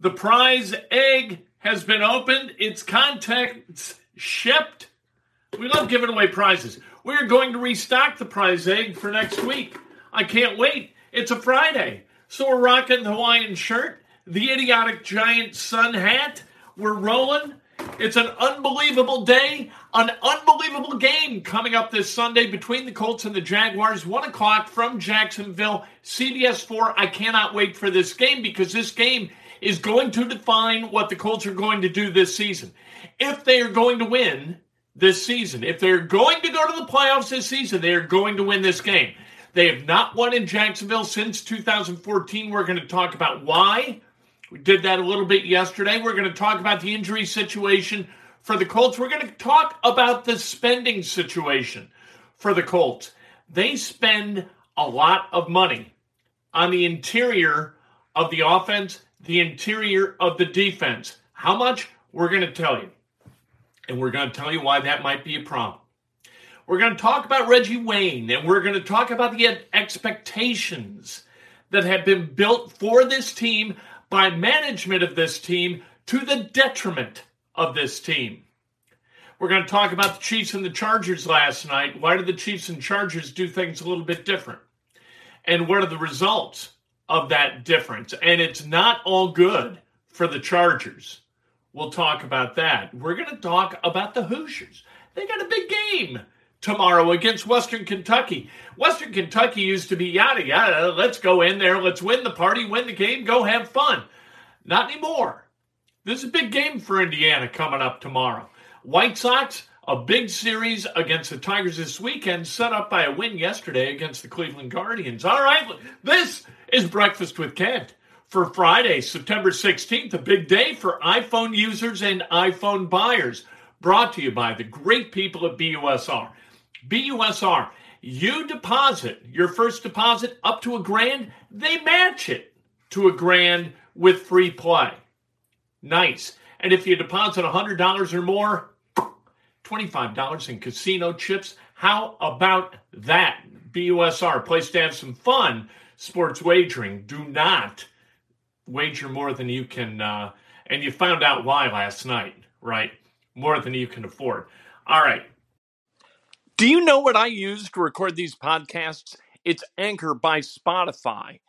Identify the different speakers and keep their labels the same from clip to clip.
Speaker 1: The prize egg has been opened. Its contents shipped. We love giving away prizes. We're going to restock the prize egg for next week. I can't wait. It's a Friday. So we're rocking the Hawaiian shirt, the idiotic giant sun hat. We're rolling. It's an unbelievable day, an unbelievable game coming up this Sunday between the Colts and the Jaguars, 1 o'clock from Jacksonville, CBS 4. I cannot wait for this game because this game is going to define what the Colts are going to do this season. If they are going to win this season, if they're going to go to the playoffs this season, they are going to win this game. They have not won in Jacksonville since 2014. We're going to talk about why. We did that a little bit yesterday. We're going to talk about the injury situation for the Colts. We're going to talk about the spending situation for the Colts. They spend a lot of money on the interior of the offense the interior of the defense. How much? We're going to tell you. And we're going to tell you why that might be a problem. We're going to talk about Reggie Wayne, and we're going to talk about the expectations that have been built for this team by management of this team to the detriment of this team. We're going to talk about the Chiefs and the Chargers last night. Why did the Chiefs and Chargers do things a little bit different? And what are the results? Of that difference. And it's not all good for the Chargers. We'll talk about that. We're going to talk about the Hoosiers. They got a big game tomorrow against Western Kentucky. Western Kentucky used to be yada yada. Let's go in there, let's win the party, win the game, go have fun. Not anymore. This is a big game for Indiana coming up tomorrow. White Sox, a big series against the Tigers this weekend, set up by a win yesterday against the Cleveland Guardians. All right, this is Breakfast with Kent for Friday, September 16th, a big day for iPhone users and iPhone buyers. Brought to you by the great people at BUSR. BUSR, you deposit your first deposit up to a grand, they match it to a grand with free play. Nice. And if you deposit $100 or more, $25 in casino chips. How about that? BUSR, place to have some fun sports wagering. Do not wager more than you can, uh, and you found out why last night, right? More than you can afford. All right. Do you know what I use to record these podcasts? It's Anchor by Spotify.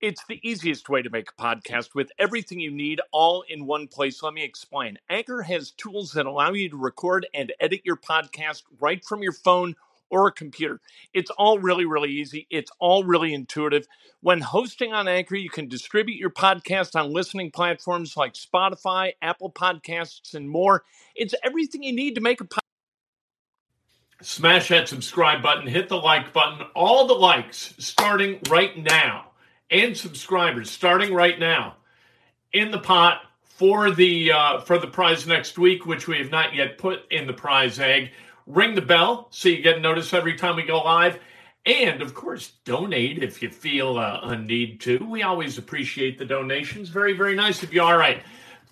Speaker 1: It's the easiest way to make a podcast with everything you need all in one place. Let me explain. Anchor has tools that allow you to record and edit your podcast right from your phone or a computer. It's all really, really easy. It's all really intuitive. When hosting on Anchor, you can distribute your podcast on listening platforms like Spotify, Apple Podcasts, and more. It's everything you need to make a podcast. Smash that subscribe button, hit the like button, all the likes starting right now, and subscribers starting right now in the pot for the uh, for the prize next week, which we have not yet put in the prize egg ring the bell so you get notice every time we go live. And of course, donate if you feel uh, a need to. We always appreciate the donations. Very, very nice of you. All right.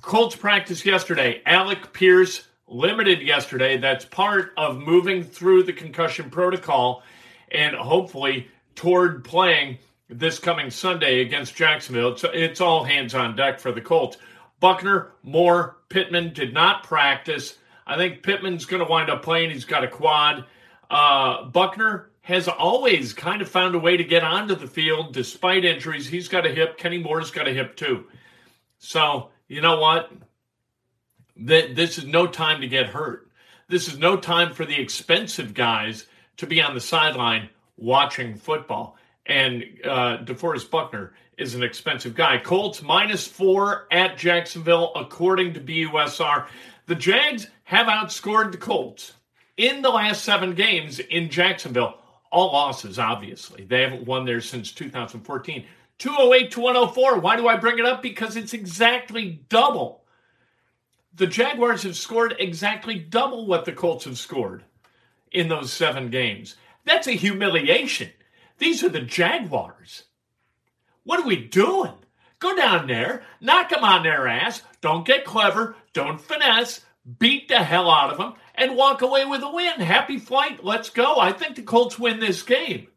Speaker 1: Colts practice yesterday. Alec Pierce limited yesterday. That's part of moving through the concussion protocol and hopefully toward playing this coming Sunday against Jacksonville. It's, it's all hands on deck for the Colts. Buckner, Moore, Pittman did not practice. I think Pittman's going to wind up playing. He's got a quad. Uh, Buckner has always kind of found a way to get onto the field despite injuries. He's got a hip. Kenny Moore's got a hip too. So, you know what? This is no time to get hurt. This is no time for the expensive guys to be on the sideline watching football. And uh, DeForest Buckner is an expensive guy. Colts minus four at Jacksonville, according to BUSR. The Jags have outscored the Colts in the last seven games in Jacksonville. All losses, obviously. They haven't won there since 2014. 208 to 104. Why do I bring it up? Because it's exactly double. The Jaguars have scored exactly double what the Colts have scored in those seven games. That's a humiliation. These are the Jaguars. What are we doing? Go down there, knock them on their ass, don't get clever, don't finesse, beat the hell out of them, and walk away with a win. Happy flight, let's go. I think the Colts win this game.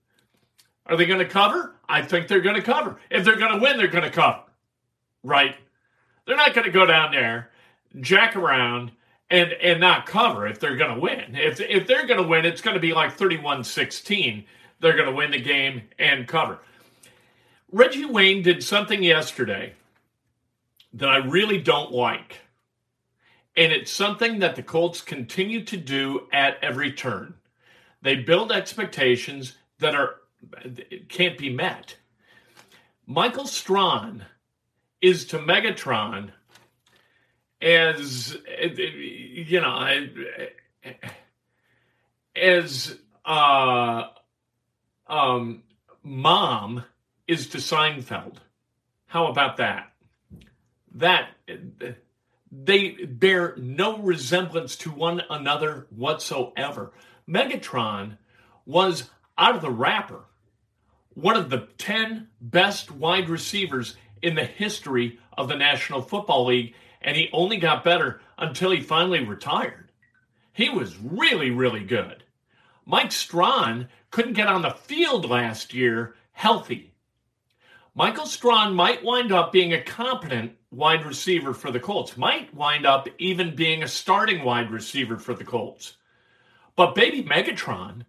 Speaker 1: Are they going to cover? I think they're going to cover. If they're going to win, they're going to cover. Right? They're not going to go down there, jack around, and and not cover if they're going to win. If if they're going to win, it's going to be like 31-16. They're going to win the game and cover. Reggie Wayne did something yesterday that I really don't like. And it's something that the Colts continue to do at every turn. They build expectations that are can't be met. Michael Strachan is to Megatron as you know as uh, um, mom is to Seinfeld. How about that? That they bear no resemblance to one another whatsoever. Megatron was out of the wrapper one of the 10 best wide receivers in the history of the National Football League, and he only got better until he finally retired. He was really, really good. Mike Strachan couldn't get on the field last year healthy. Michael Strachan might wind up being a competent wide receiver for the Colts, might wind up even being a starting wide receiver for the Colts. But baby Megatron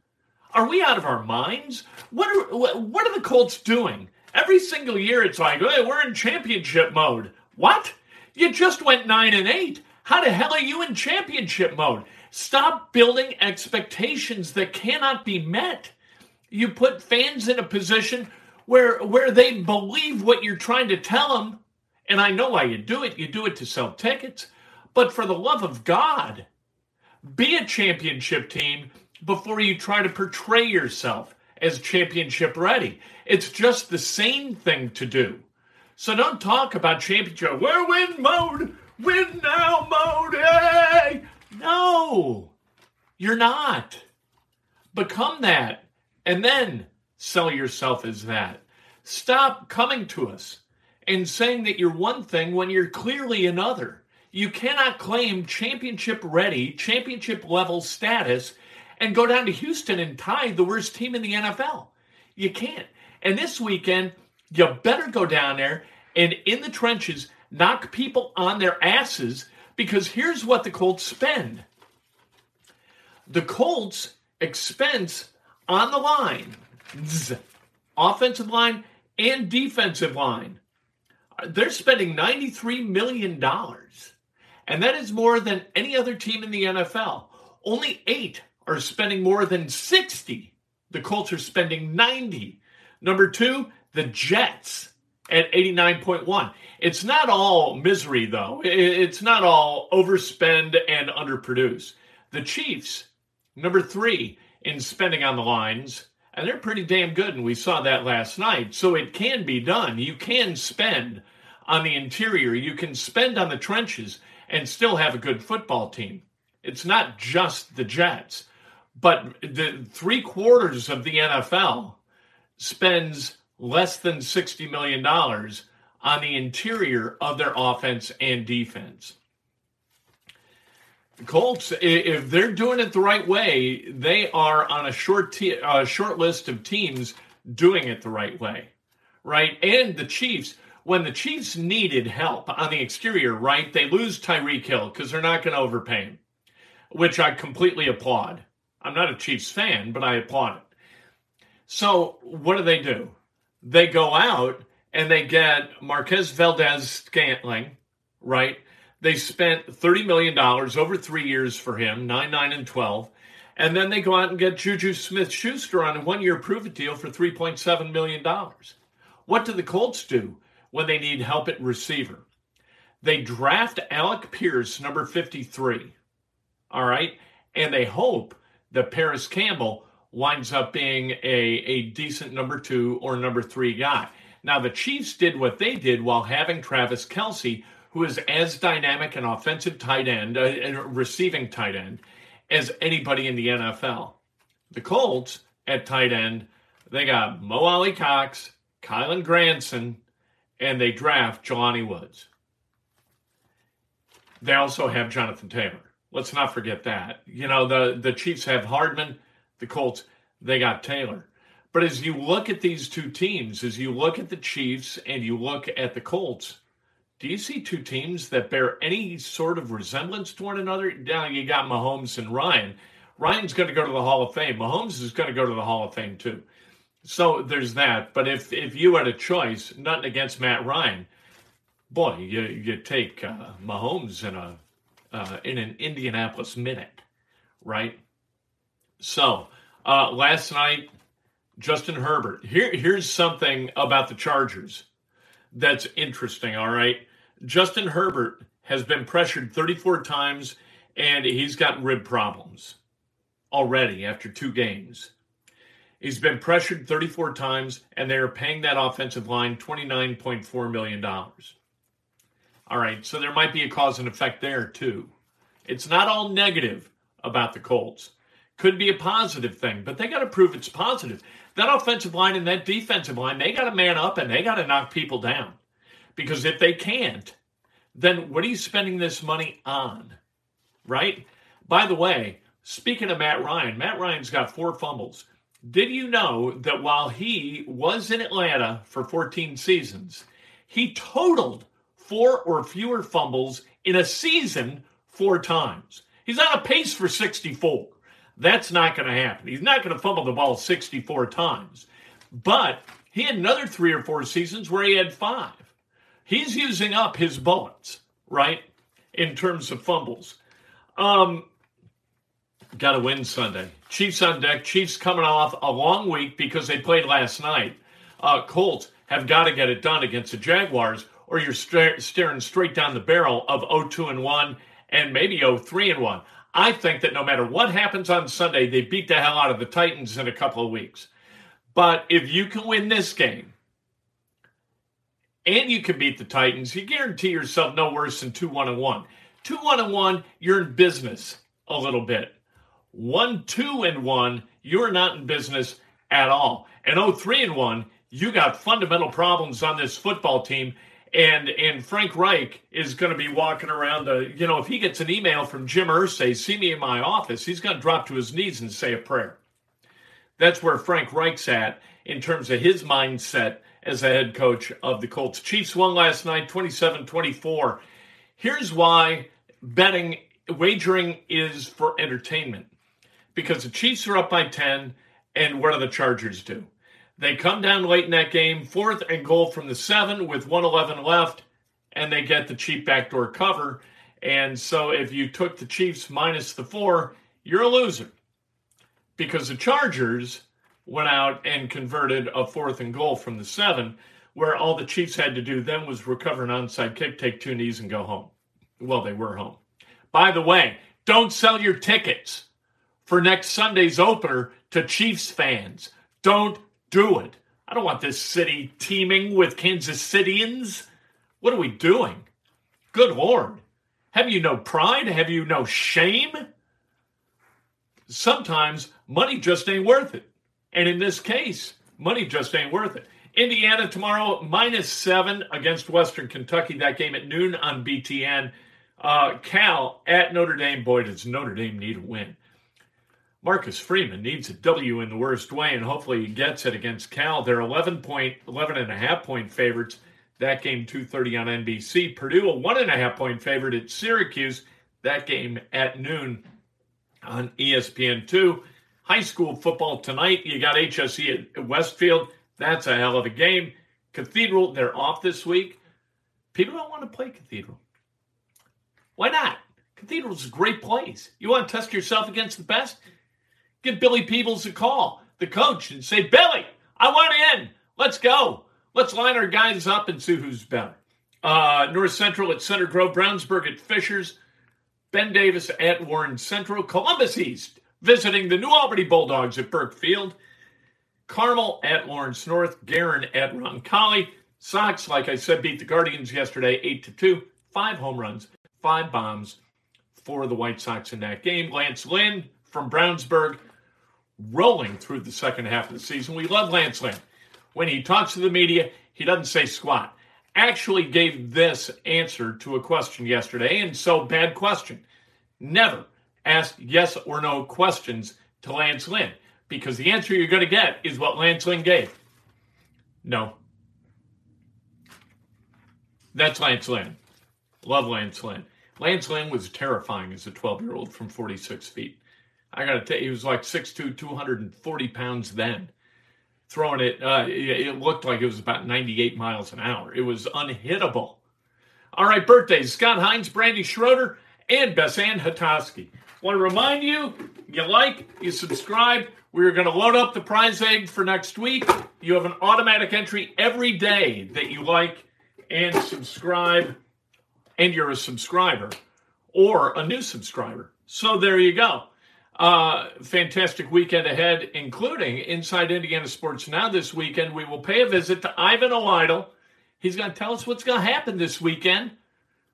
Speaker 1: are we out of our minds? What are what are the Colts doing? Every single year, it's like, hey, we're in championship mode. What? You just went nine and eight. How the hell are you in championship mode? Stop building expectations that cannot be met. You put fans in a position where where they believe what you're trying to tell them. And I know why you do it. You do it to sell tickets. But for the love of God, be a championship team before you try to portray yourself as championship ready. It's just the same thing to do. So don't talk about championship. We're win mode, win now mode. Hey! No, you're not. Become that and then sell yourself as that. Stop coming to us and saying that you're one thing when you're clearly another. You cannot claim championship ready, championship level status and go down to Houston and tie the worst team in the NFL. You can't. And this weekend, you better go down there and in the trenches knock people on their asses because here's what the Colts spend. The Colts expense on the line, offensive line and defensive line. Uh, they're spending $93 million. And that is more than any other team in the NFL. Only eight are spending more than 60. The Colts are spending 90. Number two, the Jets at 89.1. It's not all misery, though. It's not all overspend and underproduce. The Chiefs, number three in spending on the lines, and they're pretty damn good, and we saw that last night. So it can be done. You can spend on the interior, you can spend on the trenches, and still have a good football team. It's not just the Jets. But the three quarters of the NFL spends less than $60 million on the interior of their offense and defense. Colts, if they're doing it the right way, they are on a short uh, short list of teams doing it the right way, right? And the Chiefs, when the Chiefs needed help on the exterior, right, they lose Tyreek Hill because they're not going to overpay him, which I completely applaud. I'm not a Chiefs fan, but I applaud it. So what do they do? They go out and they get Marquez Valdes Scantling, right? They spent $30 million over three years for him, 9, 9, and 12. And then they go out and get Juju Smith Schuster on a one year prove it deal for $3.7 million. What do the Colts do when they need help at receiver? They draft Alec Pierce, number 53. All right. And they hope that Parris Campbell winds up being a, a decent number two or number three guy. Now, the Chiefs did what they did while having Travis Kelce, who is as dynamic an offensive tight end, a, uh, receiving tight end, as anybody in the NFL. The Colts at tight end, they got Mo Ali Cox, Kylen Granson, and they draft Jelani Woods. They also have Jonathan Taylor. Let's not forget that. You know, the, the Chiefs have Hardman, the Colts, they got Taylor. But as you look at these two teams, as you look at the Chiefs and you look at the Colts, do you see two teams that bear any sort of resemblance to one another? Now you got Mahomes and Ryan. Ryan's going to go to the Hall of Fame. Mahomes is going to go to the Hall of Fame too. So there's that. But if if you had a choice, nothing against Matt Ryan, boy, you you take uh, Mahomes in a uh, in an Indianapolis minute, right? So uh, last night, Justin Herbert. Here, here's something about the Chargers that's interesting. All right, Justin Herbert has been pressured 34 times, and he's got rib problems already after two games. He's been pressured 34 times, and they're paying that offensive line $29.4 million. All right, so there might be a cause and effect there too. It's not all negative about the Colts. Could be a positive thing, but they got to prove it's positive. That offensive line and that defensive line, they got to man up and they got to knock people down. Because if they can't, then what are you spending this money on? Right? By the way, speaking of Matt Ryan, Matt Ryan's got four fumbles. Did you know that while he was in Atlanta for 14 seasons, he totaled four or fewer fumbles in a season four times. He's on a pace for 64. That's not going to happen. He's not going to fumble the ball 64 times. But he had another three or four seasons where he had five. He's using up his bullets, right? In terms of fumbles. Um, got to win Sunday. Chiefs on deck. Chiefs coming off a long week because they played last night. Uh, Colts have got to get it done against the Jaguars, or you're st- staring straight down the barrel of 0-2 and 1 and maybe 0-3 and 1. I think that no matter what happens on Sunday, they beat the hell out of the Titans in a couple of weeks. But if you can win this game and you can beat the Titans, you guarantee yourself no worse than 2-1 and 1. 2-1 and 1, you're in business a little bit. 1-2 and 1, you're not in business at all. And 0-3 and 1, you got fundamental problems on this football team and and Frank Reich is going to be walking around. The, you know, if he gets an email from Jim Irsay, see me in my office, he's going to drop to his knees and say a prayer. That's where Frank Reich's at in terms of his mindset as a head coach of the Colts. Chiefs won last night 27 24. Here's why betting, wagering is for entertainment because the Chiefs are up by 10, and what do the Chargers do? They come down late in that game, fourth and goal from the seven with 111 left, and they get the cheap backdoor cover. And so if you took the Chiefs minus the four, you're a loser because the Chargers went out and converted a fourth and goal from the seven, where all the Chiefs had to do then was recover an onside kick, take two knees, and go home. Well, they were home. By the way, don't sell your tickets for next Sunday's opener to Chiefs fans. Don't do it. I don't want this city teeming with Kansas Cityans. What are we doing? Good Lord. Have you no pride? Have you no shame? Sometimes money just ain't worth it. And in this case, money just ain't worth it. Indiana tomorrow, minus seven against Western Kentucky. That game at noon on BTN. Uh, Cal at Notre Dame. Boy, does Notre Dame need a win. Marcus Freeman needs a W in the worst way, and hopefully he gets it against Cal. They're 11 point, 11 and a half point favorites. That game 2:30 on NBC. Purdue a one and a half point favorite at Syracuse. That game at noon on ESPN2. High school football tonight. You got HSE at Westfield. That's a hell of a game. Cathedral, they're off this week. People don't want to play Cathedral. Why not? Cathedral's a great place. You want to test yourself against the best? Give Billy Peebles a call, the coach, and say, Billy, I want in. Let's go. Let's line our guys up and see who's better. Uh, North Central at Center Grove, Brownsburg at Fishers, Ben Davis at Warren Central, Columbus East visiting the New Albany Bulldogs at Burke Field, Carmel at Lawrence North, Guerin at Roncalli. Sox, like I said, beat the Guardians yesterday, eight to two, five home runs, five bombs for the White Sox in that game. Lance Lynn from Brownsburg rolling through the second half of the season. We love Lance Lynn. When he talks to the media, he doesn't say squat. Actually, gave this answer to a question yesterday, and so bad question. Never ask yes or no questions to Lance Lynn because the answer you're going to get is what Lance Lynn gave. No. That's Lance Lynn. Love Lance Lynn. Lance Lynn was terrifying as a 12 year old from 46 feet. I got to tell you, he was like 6'2, 240 pounds then. Throwing it, uh, it looked like it was about 98 miles an hour. It was unhittable. All right, birthdays Scott Hines, Brandy Schroeder, and Bessan Hatoski. Want to remind you, you like, you subscribe. We're going to load up the prize egg for next week. You have an automatic entry every day that you like and subscribe, and you're a subscriber or a new subscriber. So there you go. Uh, fantastic weekend ahead, including Inside Indiana Sports Now this weekend. We will pay a visit to Ivan O'Idle. He's going to tell us what's going to happen this weekend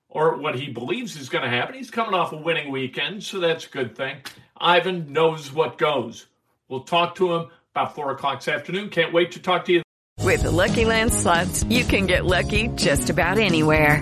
Speaker 1: or what he believes is going to happen. He's coming off a winning weekend, so that's a good thing. Ivan knows what goes. We'll talk to him about 4 o'clock this afternoon. Can't wait to talk to you.
Speaker 2: With the Lucky Land slots, you can get lucky just about anywhere.